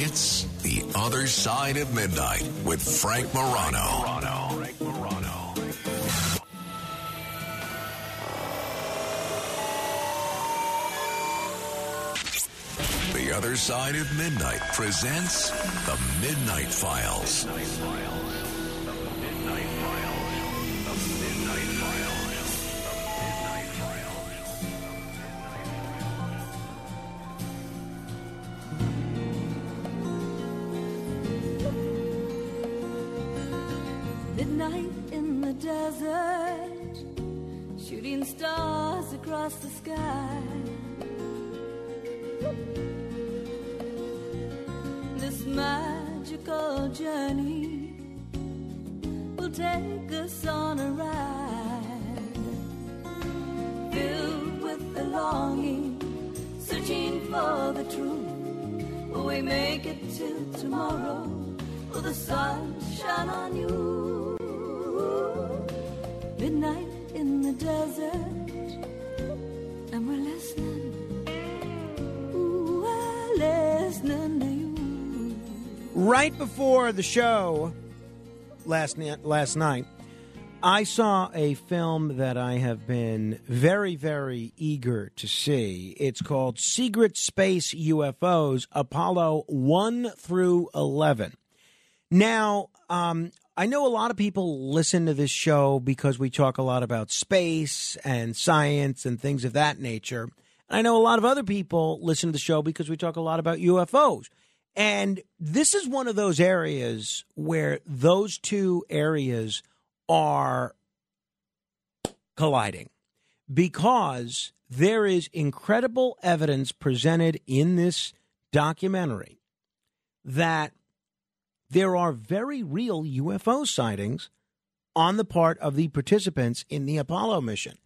It's The Other Side of Midnight with Frank Morano. Frank Morano. The Other Side of Midnight presents The Midnight Files. Midnight take us on a ride, filled with the longing, searching for the truth. Will we make it till tomorrow? Will the sun shine on you? Midnight in the desert, and we're listening. Ooh, we're listening to you. right before the show last night, last night, I saw a film that I have been very, very eager to see. It's called Secret Space UFOs Apollo 1 through 11. Now, um, I know a lot of people listen to this show because we talk a lot about space and science and things of that nature. And I know a lot of other people listen to the show because we talk a lot about UFOs. And this is one of those areas where those two areas are colliding because there is incredible evidence presented in this documentary that there are very real UFO sightings on the part of the participants in the Apollo mission.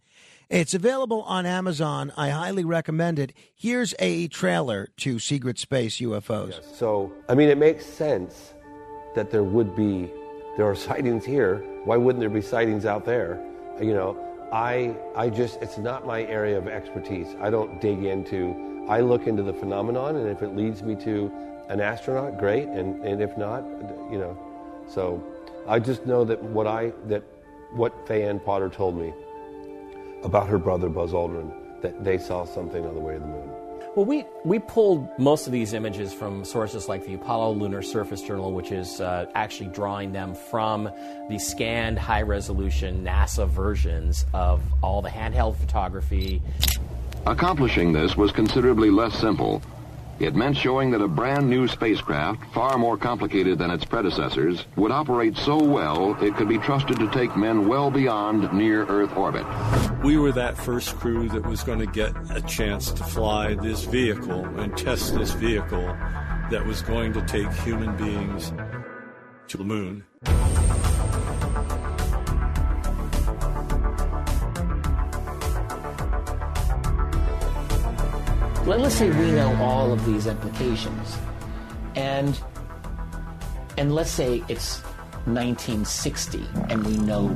It's available on Amazon. I highly recommend it. Here's a trailer to Secret Space UFOs. So, I mean, it makes sense that there would be, there are sightings here. Why wouldn't there be sightings out there? You know, I, I just, it's not my area of expertise. I don't dig into, I look into the phenomenon, and if it leads me to an astronaut, great, and, and if not, you know. So, I just know that what I, that what Faye Ann Potter told me about her brother Buzz Aldrin, that they saw something on the way to the moon. Well, we, we pulled most of these images from sources like the Apollo Lunar Surface Journal, which is uh, actually drawing them from the scanned high resolution NASA versions of all the handheld photography. Accomplishing this was considerably less simple. It meant showing that a brand new spacecraft, far more complicated than its predecessors, would operate so well it could be trusted to take men well beyond near Earth orbit. We were that first crew that was going to get a chance to fly this vehicle and test this vehicle that was going to take human beings to the moon. Let- Let's say we know all of these implications, and and let's say it's 1960 and we know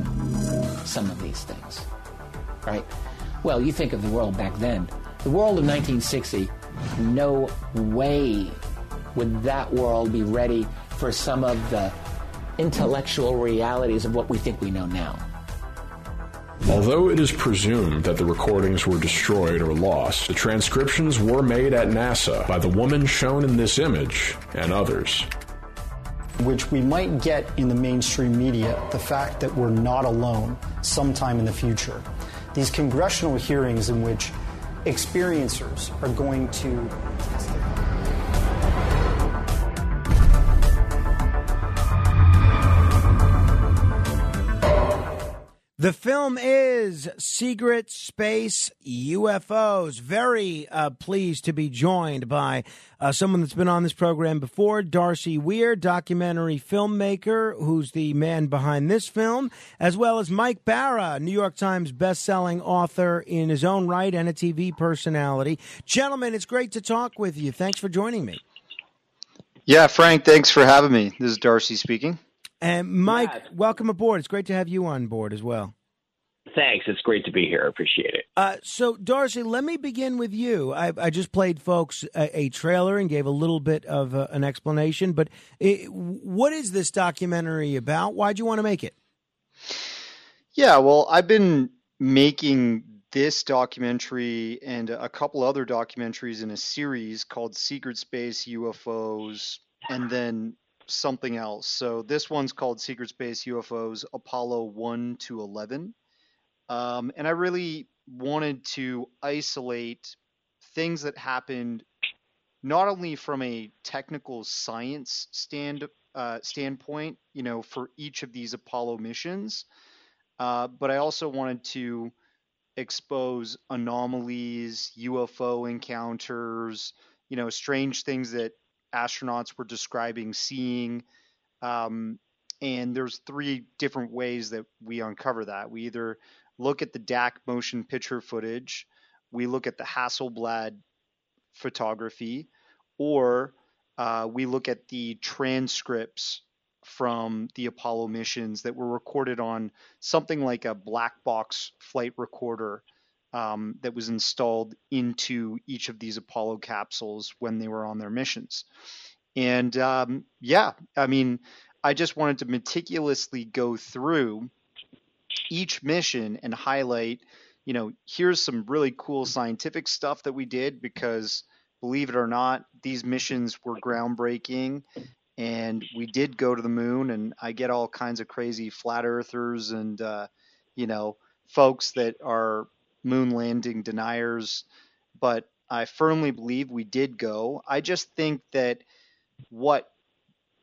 some of these things, right? Well, you think of the world back then. The world of 1960, no way would that world be ready for some of the intellectual realities of what we think we know now. Although it is presumed that the recordings were destroyed or lost, the transcriptions were made at NASA by the woman shown in this image and others. which we might get in the mainstream media, the fact that we're not alone sometime in the future. These congressional hearings in which experiencers are going to The film is Secret Space UFOs. Very uh, pleased to be joined by uh, someone that's been on this program before, Darcy Weir, documentary filmmaker, who's the man behind this film, as well as Mike Bara, New York Times best-selling author in his own right and a TV personality. Gentlemen, it's great to talk with you. Thanks for joining me. Yeah, Frank, thanks for having me. This is Darcy speaking. And Mike, welcome aboard. It's great to have you on board as well. Thanks. It's great to be here. I appreciate it. Uh, so, Darcy, let me begin with you. I, I just played folks a, a, trailer and gave a little bit of uh, an explanation, but it, what is this documentary about? Why'd you want to make it? Yeah, well, I've been making this documentary and a couple other documentaries in a series called Secret Space UFOs and then something else. So this one's called Secret Space UFOs Apollo 1 to 11. Um, and I really wanted to isolate things that happened not only from a technical science stand uh, standpoint, you know, for each of these Apollo missions, uh, but I also wanted to expose anomalies, UFO encounters, you know, strange things that astronauts were describing seeing. Um, and there's three different ways that we uncover that. We either look at the DAC motion picture footage, we look at the Hasselblad photography, or uh, we look at the transcripts from the Apollo missions that were recorded on something like a black box flight recorder um, that was installed into each of these Apollo capsules when they were on their missions. And um, yeah, I mean, I just wanted to meticulously go through each mission and highlight, you know, here's some really cool scientific stuff that we did because believe it or not, these missions were groundbreaking and we did go to the moon and I get all kinds of crazy flat earthers and uh, you know, folks that are moon landing deniers, but I firmly believe we did go. I just think that what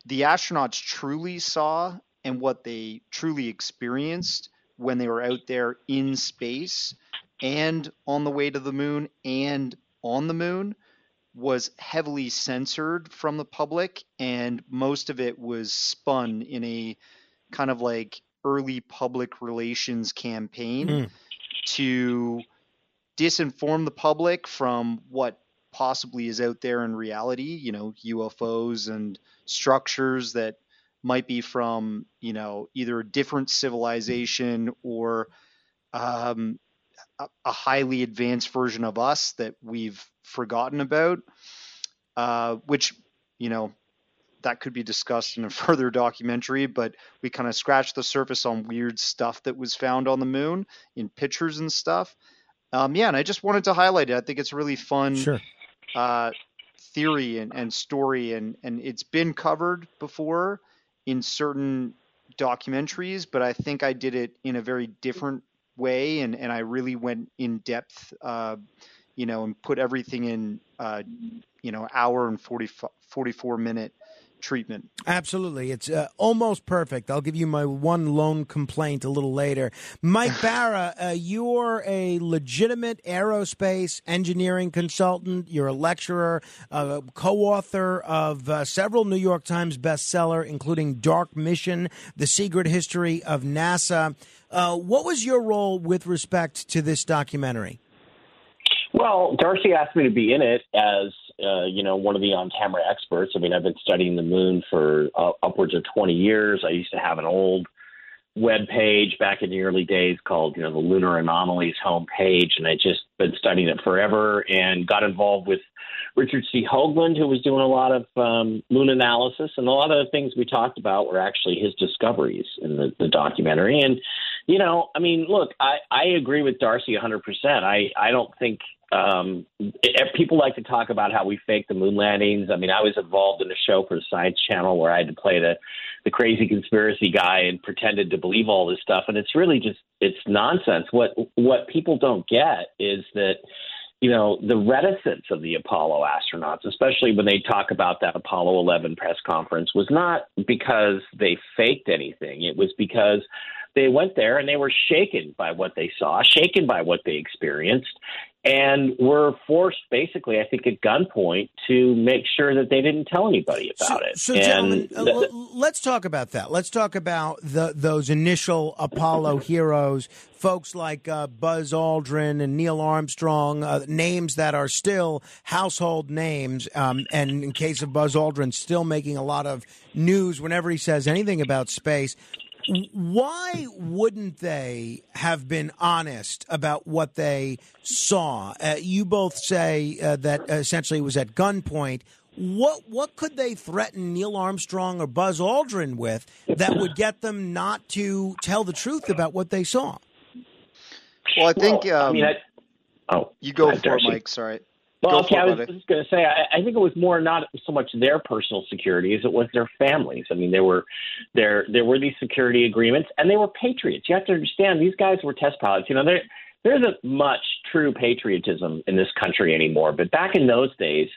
the astronauts truly saw and what they truly experienced when they were out there in space and on the way to the moon and on the moon was heavily censored from the public and most of it was spun in a kind of like early public relations campaign mm. To disinform the public from what possibly is out there in reality, you know, UFOs and structures that might be from you know either a different civilization or um, a, a, highly advanced version of us that we've forgotten about, uh, which you know that could be discussed in a further documentary, but we kind of scratched the surface on weird stuff that was found on the moon in pictures and stuff. Um, yeah, and I just wanted to highlight it. I think it's a really fun sure. uh, theory and, and story, and, and it's been covered before in certain documentaries, but I think I did it in a very different way, and, and I really went in depth, uh, you know, and put everything in, uh, you know, hour and 40, 44 minute treatment. Absolutely. It's uh, almost perfect. I'll give you my one lone complaint a little later. Mike Bara, uh, you're a legitimate aerospace engineering consultant. You're a lecturer, a co author of uh, several New York Times bestseller, including Dark Mission, The Secret History of NASA. Uh, what was your role with respect to this documentary? Well, Darcy asked me to be in it as uh, you know one of the on-camera experts. I mean, I've been studying the moon for uh, upwards of 20 years. I used to have an old web page back in the early days called you know the Lunar Anomalies homepage, and I just been studying it forever and got involved with Richard C. Hoagland, who was doing a lot of um, moon analysis, and a lot of the things we talked about were actually his discoveries in the, the documentary. And you know, I mean, look, I, I agree with Darcy 100%. I, I don't think um, it, people like to talk about how we faked the moon landings. I mean, I was involved in a show for the Science Channel where I had to play the the crazy conspiracy guy and pretended to believe all this stuff, and it's really just it's nonsense. What what people don't get is that you know the reticence of the Apollo astronauts, especially when they talk about that Apollo 11 press conference, was not because they faked anything. It was because they went there and they were shaken by what they saw, shaken by what they experienced, and were forced basically, I think, at gunpoint to make sure that they didn't tell anybody about so, it. So, gentlemen, th- let's talk about that. Let's talk about the, those initial Apollo heroes, folks like uh, Buzz Aldrin and Neil Armstrong, uh, names that are still household names. Um, and in case of Buzz Aldrin, still making a lot of news whenever he says anything about space. Why wouldn't they have been honest about what they saw? Uh, you both say uh, that essentially it was at gunpoint. What what could they threaten Neil Armstrong or Buzz Aldrin with that would get them not to tell the truth about what they saw? Well, I think. Well, I um, mean, I, oh, you go ahead, for Darcy. it, Mike. Sorry. Well, okay, I was buddy. just going to say, I, I think it was more not so much their personal security as it was their families. I mean, there were there there were these security agreements, and they were patriots. You have to understand, these guys were test pilots. You know, there there isn't much true patriotism in this country anymore. But back in those days,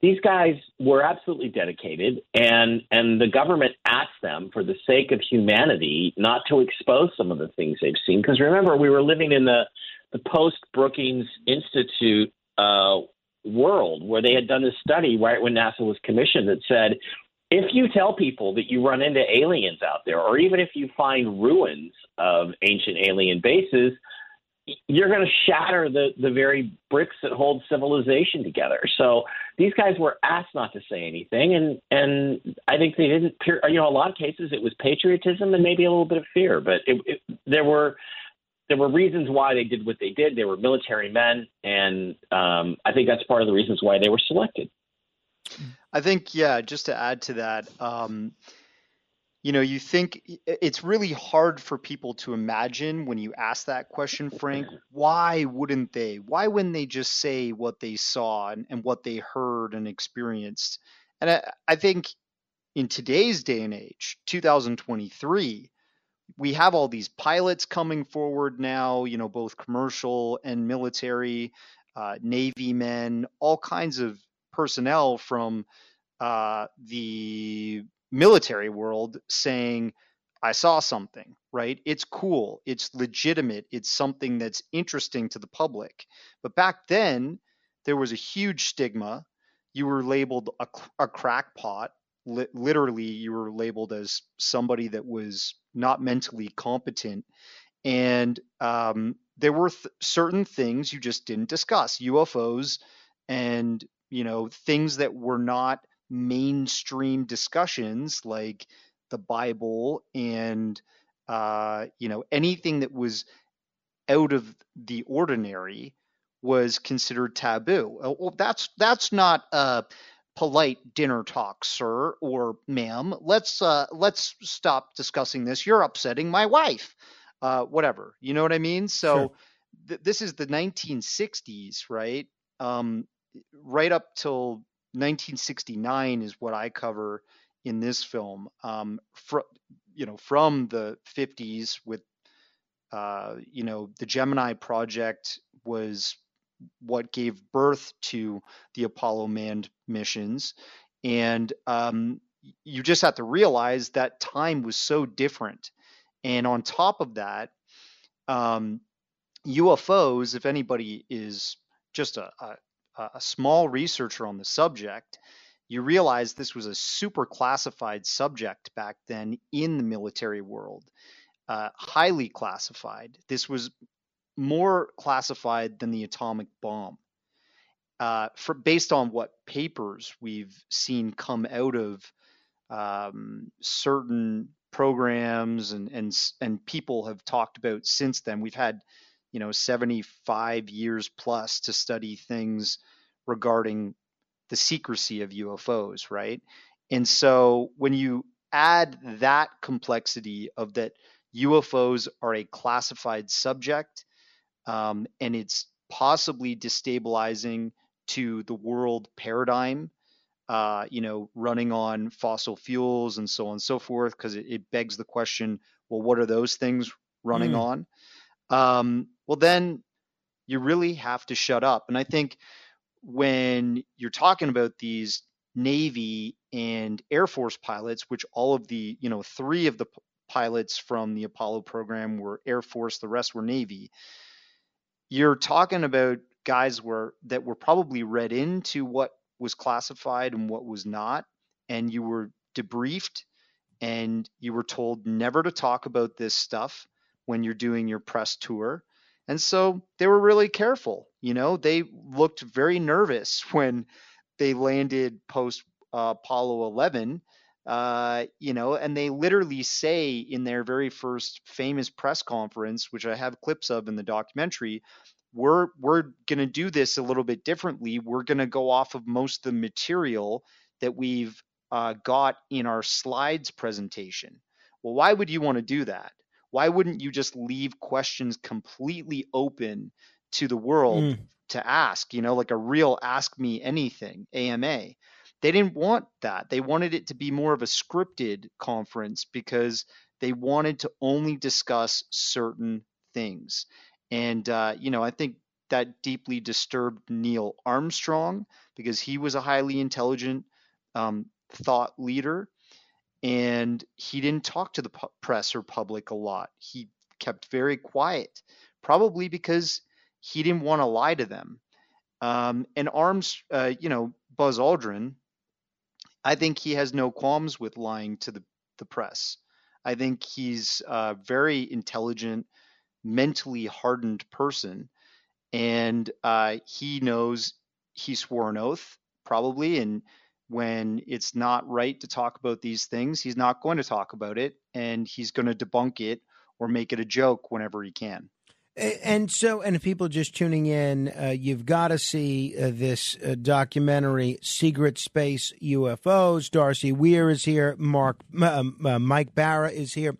these guys were absolutely dedicated, and and the government asked them, for the sake of humanity, not to expose some of the things they've seen. Because remember, we were living in the the post Brookings Institute uh, world where they had done this study right when NASA was commissioned that said if you tell people that you run into aliens out there, or even if you find ruins of ancient alien bases, you're going to shatter the, the very bricks that hold civilization together. So these guys were asked not to say anything, and and I think they didn't. You know, a lot of cases it was patriotism and maybe a little bit of fear, but it, it, there were there were reasons why they did what they did. They were military men, and um, I think that's part of the reasons why they were selected. I think, yeah, just to add to that, um, you know, you think it's really hard for people to imagine when you ask that question, Frank, why wouldn't they? Why wouldn't they just say what they saw and, and what they heard and experienced? And I, I think in today's day and age, 2023, we have all these pilots coming forward now, you know, both commercial and military, uh, Navy men, all kinds of personnel from uh, the military world saying, I saw something, right? It's cool. It's legitimate. It's something that's interesting to the public. But back then, there was a huge stigma. You were labeled a, a crackpot. Li- literally, you were labeled as somebody that was not mentally competent. And um, there were th- certain things you just didn't discuss UFOs and, you know, things that were not mainstream discussions like the Bible and uh, you know anything that was out of the ordinary was considered taboo. Uh, Well, that's that's not a polite dinner talk, sir or ma'am. Let's uh, let's stop discussing this. You're upsetting my wife. Uh, whatever. You know what I mean? So Sure. th- this is the 1960s, right? Um, right up till 1969 is what I cover in this film. Um, fr- you know, from the 50s with, uh, you know, the Gemini project was what gave birth to the Apollo manned missions, and um, you just have to realize that time was so different. And on top of that, um, UFOs, if anybody is just a, a, a small researcher on the subject, you realize this was a super classified subject back then in the military world, uh, highly classified. This was more classified than the atomic bomb. Uh, for based on what papers we've seen come out of um, certain programs and and and people have talked about since then. We've had you know 75 years plus to study things regarding the secrecy of UFOs, right? And so when you add that complexity of that UFOs are a classified subject um, and it's possibly destabilizing to the world paradigm, uh, you know, running on fossil fuels and so on and so forth, because it, it begs the question well, what are those things running Mm. on? Um, well, then you really have to shut up. And I think when you're talking about these Navy and Air Force pilots, which all of the, you know, three of the p- pilots from the Apollo program were Air Force, the rest were Navy. You're talking about guys were that were probably read into what was classified and what was not, and you were debriefed and you were told never to talk about this stuff when you're doing your press tour. And so they were really careful. You know, they looked very nervous when they landed post uh, Apollo 11 Uh, you know, and they literally say in their very first famous press conference, which I have clips of in the documentary, we're we're going to do this a little bit differently. We're going to go off of most of the material that we've uh, got in our slides presentation. Well, why would you want to do that? Why wouldn't you just leave questions completely open to the world Mm. to ask? You know, like a real ask me anything AMA. They didn't want that. They wanted it to be more of a scripted conference because they wanted to only discuss certain things. And, uh, you know, I think that deeply disturbed Neil Armstrong because he was a highly intelligent um, thought leader and he didn't talk to the pu- press or public a lot. He kept very quiet, probably because he didn't want to lie to them. Um, and Arms, uh, you know, Buzz Aldrin, I think he has no qualms with lying to the, the press. I think he's a very intelligent, mentally hardened person, and uh, he knows he swore an oath probably, and when it's not right to talk about these things, he's not going to talk about it, and he's going to debunk it or make it a joke whenever he can. And so, and if people are just tuning in, uh, you've got to see uh, this uh, documentary, Secret Space UFOs. Darcy Weir is here. Mark, uh, uh, Mike Bara is here.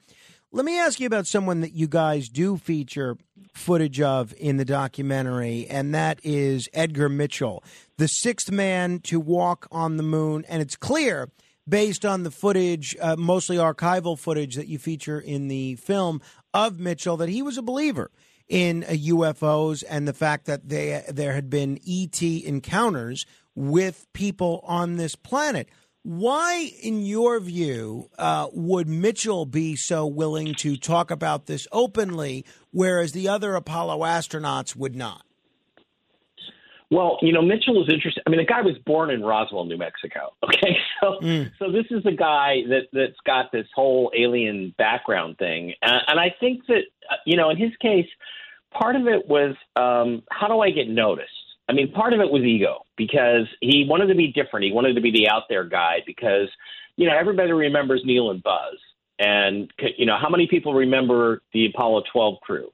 Let me ask you about someone that you guys do feature footage of in the documentary, and that is Edgar Mitchell, the sixth man to walk on the moon. And it's clear, based on the footage, uh, mostly archival footage that you feature in the film of Mitchell, that he was a believer in uh, UFOs and the fact that they, there had been ET encounters with people on this planet. Why, in your view, uh, would Mitchell be so willing to talk about this openly, whereas the other Apollo astronauts would not? Well, you know, Mitchell was interesting. I mean, the guy was born in Roswell, New Mexico. Okay, so so this is a guy that that's got this whole alien background thing, and, and I think that uh, you know, in his case, part of it was um, how do I get noticed? I mean, part of it was ego because he wanted to be different. He wanted to be the out there guy because you know everybody remembers Neil and Buzz, and you know how many people remember the Apollo 12 crew?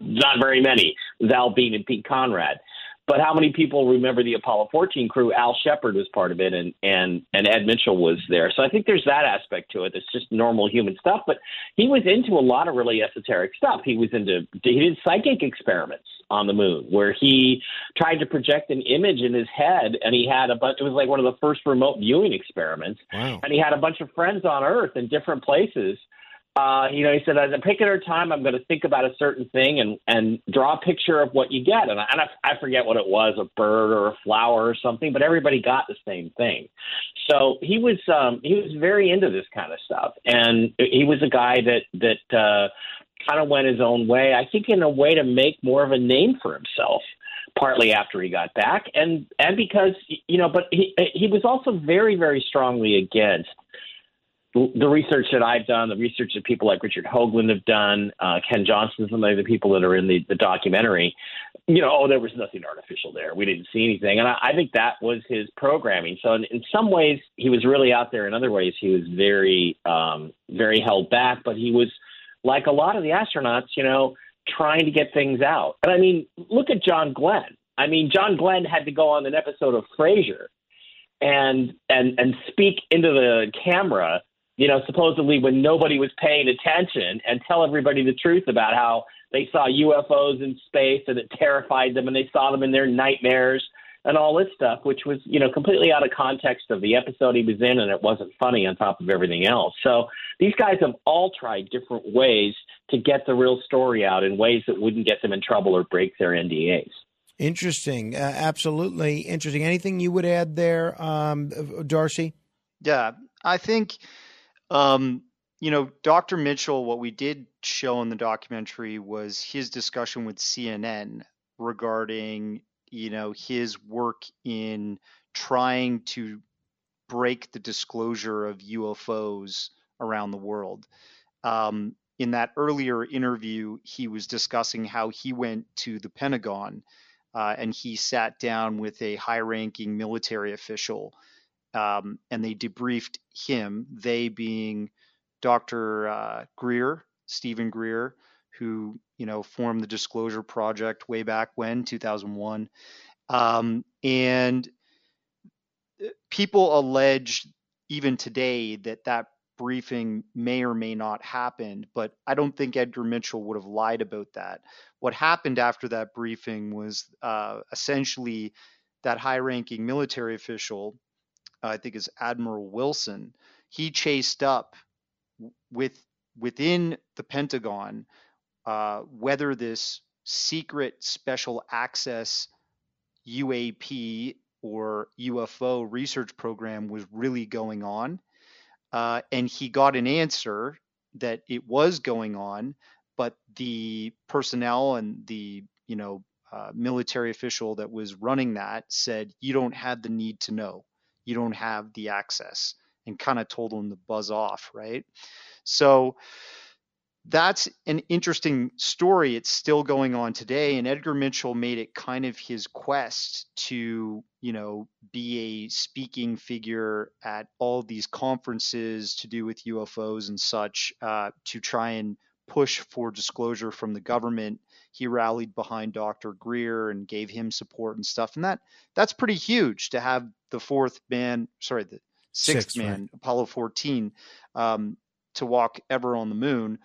Not very many, Al Bean and Pete Conrad. But how many people remember the Apollo 14 crew? Al Shepard was part of it, and and and Ed Mitchell was there. So I think there's that aspect to it. It's just normal human stuff. But he was into a lot of really esoteric stuff. He was into he did psychic experiments on the moon where he tried to project an image in his head, and he had a bunch. It was like one of the first remote viewing experiments. Wow. And he had a bunch of friends on Earth in different places uh, you know, he said, at a particular time, I'm going to think about a certain thing and, and draw a picture of what you get. And, I, and I, I forget what it was, a bird or a flower or something, but everybody got the same thing. So he was, um, he was very into this kind of stuff. And he was a guy that, that, uh, kind of went his own way, I think in a way to make more of a name for himself partly after he got back and and because you know but he he was also very very strongly against the research that I've done, the research that people like Richard Hoagland have done, uh, Ken Johnson, some of the people that are in the, the documentary, you know, oh, there was nothing artificial there. We didn't see anything. And I, I think that was his programming. So in, in some ways, he was really out there. In other ways, he was very, um, very held back. But he was, like a lot of the astronauts, you know, trying to get things out. And I mean, look at John Glenn. I mean, John Glenn had to go on an episode of Frasier and and and speak into the camera you know, supposedly when nobody was paying attention and tell everybody the truth about how they saw UFOs in space and it terrified them and they saw them in their nightmares and all this stuff, which was, you know, completely out of context of the episode he was in and it wasn't funny on top of everything else. So these guys have all tried different ways to get the real story out in ways that wouldn't get them in trouble or break their NDAs. Interesting. Uh, absolutely interesting. Anything you would add there, um, Darcy? Yeah, I think um, you know, Dr. Mitchell, what we did show in the documentary was his discussion with CNN regarding, you know, his work in trying to break the disclosure of UFOs around the world. Um, in that earlier interview, he was discussing how he went to the Pentagon uh, and he sat down with a high ranking military official um, and they debriefed him. They being Dr. Uh, Greer, Steven Greer, who you know formed the Disclosure Project way back when 2001, um, and uh, people allege even today that that briefing may or may not happen, but I don't think Edgar Mitchell would have lied about that. What happened after that briefing was uh, essentially that high ranking military official, I think is Admiral Wilson, he chased up with within the Pentagon uh, whether this secret special access UAP or UFO research program was really going on. Uh, and he got an answer that it was going on, but the personnel and the you know uh, military official that was running that said, you don't have the need to know. You don't have the access and kind of told them to buzz off, right? So that's an interesting story. It's still going on today. And Edgar Mitchell made it kind of his quest to, you know, be a speaking figure at all these conferences to do with UFOs and such uh, to try and push for disclosure from the government he rallied behind Dr. Greer and gave him support and stuff. And that that's pretty huge to have the fourth man, sorry, the sixth Six, man, right. Apollo 14, um, to walk ever on the moon,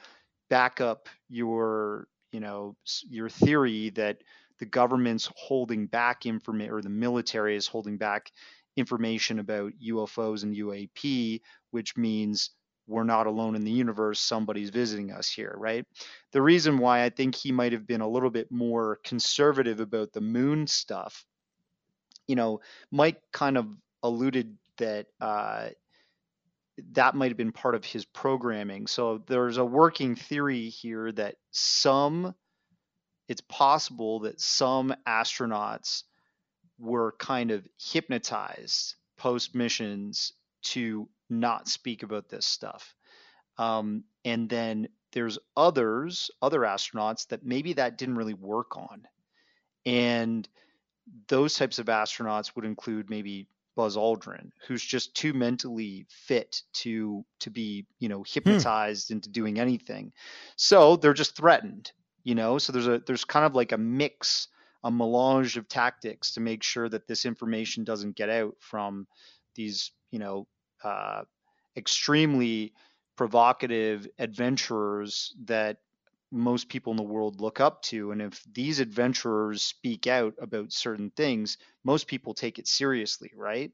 back up your, you know, your theory that the government's holding back information or the military is holding back information about UFOs and UAP, which means we're not alone in the universe. Somebody's visiting us here, right? The reason why I think he might have been a little bit more conservative about the moon stuff, you know, Mike kind of alluded that uh, that might have been part of his programming. So there's a working theory here that some, it's possible that some astronauts were kind of hypnotized post missions to not speak about this stuff. Um, and then there's others, other astronauts that maybe that didn't really work on. And those types of astronauts would include maybe Buzz Aldrin, who's just too mentally fit to to be, you know, hmm. hypnotized hmm. into doing anything. So they're just threatened, you know. So there's a there's kind of like a mix, a melange of tactics to make sure that this information doesn't get out from these, you know, uh, extremely provocative adventurers that most people in the world look up to. And if these adventurers speak out about certain things, most people take it seriously, right?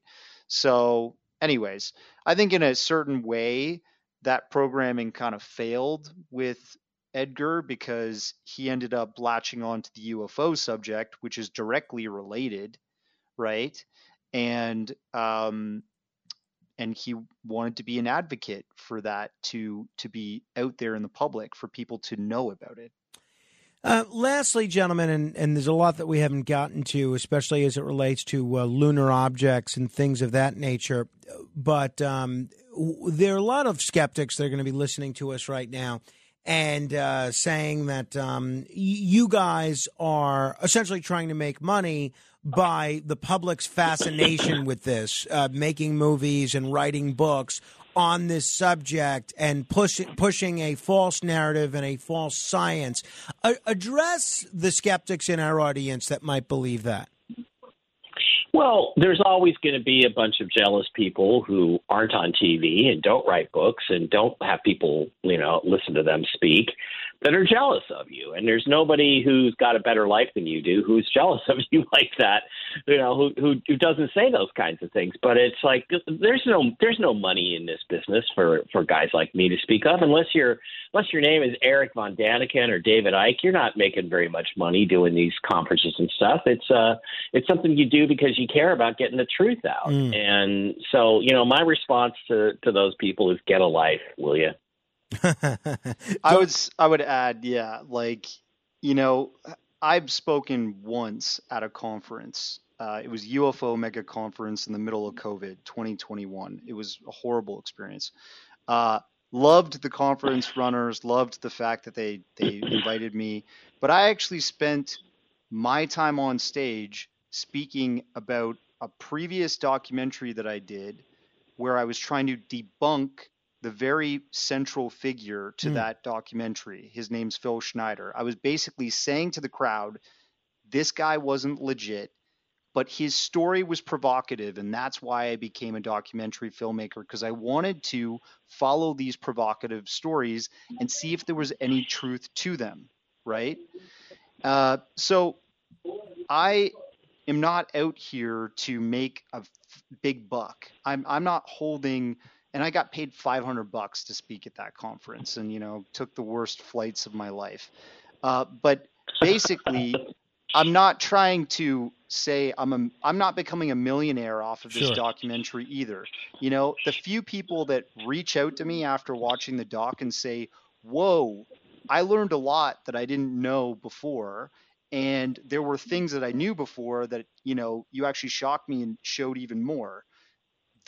So, anyways, I think in a certain way, that programming kind of failed with Edgar because he ended up latching onto the UFO subject, which is directly related, right? And um, and he wanted to be an advocate for that to to be out there in the public for people to know about it. Uh, lastly, gentlemen, and, and there's a lot that we haven't gotten to, especially as it relates to uh, lunar objects and things of that nature. But um, there are a lot of skeptics that are going to be listening to us right now and uh, saying that um, you guys are essentially trying to make money by the public's fascination with this, uh, making movies and writing books on this subject and push, pushing a false narrative and a false science. address the skeptics in our audience that might believe that. Well, there's always going to be a bunch of jealous people who aren't on TV and don't write books and don't have people, you know, listen to them speak that are jealous of you. And there's nobody who's got a better life than you do who's jealous of you like that, you know, who who, who doesn't say those kinds of things. But it's like there's no there's no money in this business for for guys like me to speak of unless you're unless your name is Eric Von Daniken or David Icke, you're not making very much money doing these conferences and stuff. It's uh it's something you do because you care about getting the truth out. Mm. And so, you know, my response to to those people is get a life, will you? I would I would add, yeah, like you know, I've spoken once at a conference. Uh, it was UFO mega conference in the middle of COVID, 2021. It was a horrible experience. Uh, loved the conference runners, loved the fact that they they invited me, but I actually spent my time on stage speaking about a previous documentary that I did where I was trying to debunk the very central figure to Hmm. that documentary. His name's Phil Schneider. I was basically saying to the crowd, this guy wasn't legit, but his story was provocative, and that's why I became a documentary filmmaker because I wanted to follow these provocative stories and see if there was any truth to them, right? Uh, so I am not out here to make a f- big buck. I'm I'm not holding and I got paid 500 bucks to speak at that conference and you know took the worst flights of my life. Uh, but basically I'm not trying to say I'm a I'm not becoming a millionaire off of this Sure. documentary either. You know, the few people that reach out to me after watching the doc and say, "Whoa, I learned a lot that I didn't know before." And there were things that I knew before that, you know, you actually shocked me and showed even more.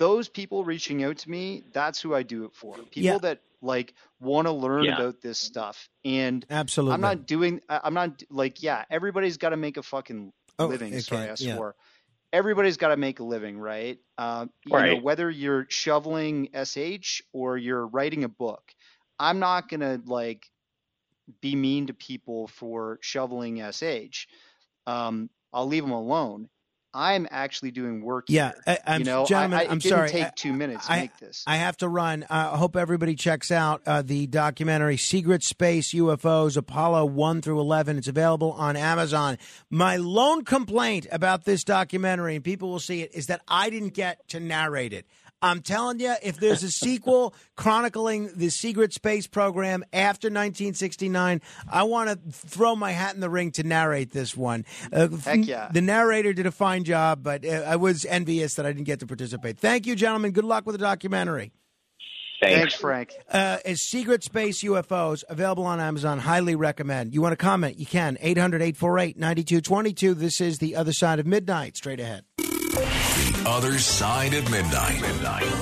Those people reaching out to me, that's who I do it for. People Yeah. that like want to learn Yeah. about this stuff. And Absolutely. I'm not doing I- I'm not like, yeah, everybody's got to make a fucking Oh, living. Sorry, okay, I yeah. swore. Everybody's got to make a living, right? Uh, you know, Right. whether you're shoveling SH or you're writing a book, I'm not gonna like be mean to people for shoveling SH. Um, I'll leave them alone. I'm actually doing work. Yeah, here. I, I'm, you know, gentlemen, I, I, didn't sorry. take two minutes to I, make this. I have to run. Uh, I hope everybody checks out uh, the documentary Secret Space UFOs Apollo 1 through 11. It's available on Amazon. My lone complaint about this documentary, and people will see it, is that I didn't get to narrate it. I'm telling you, if there's a sequel chronicling the secret space program after 1969, I want to throw my hat in the ring to narrate this one. Uh, Heck yeah. The narrator did a fine job, but uh, I was envious that I didn't get to participate. Thank you, gentlemen. Good luck with the documentary. Thanks, Frank. Uh, is Secret Space UFOs available on Amazon? Highly recommend. You want to comment? You can. 800 848 9222. This is The Other Side of Midnight. Straight ahead. The other side of midnight. midnight.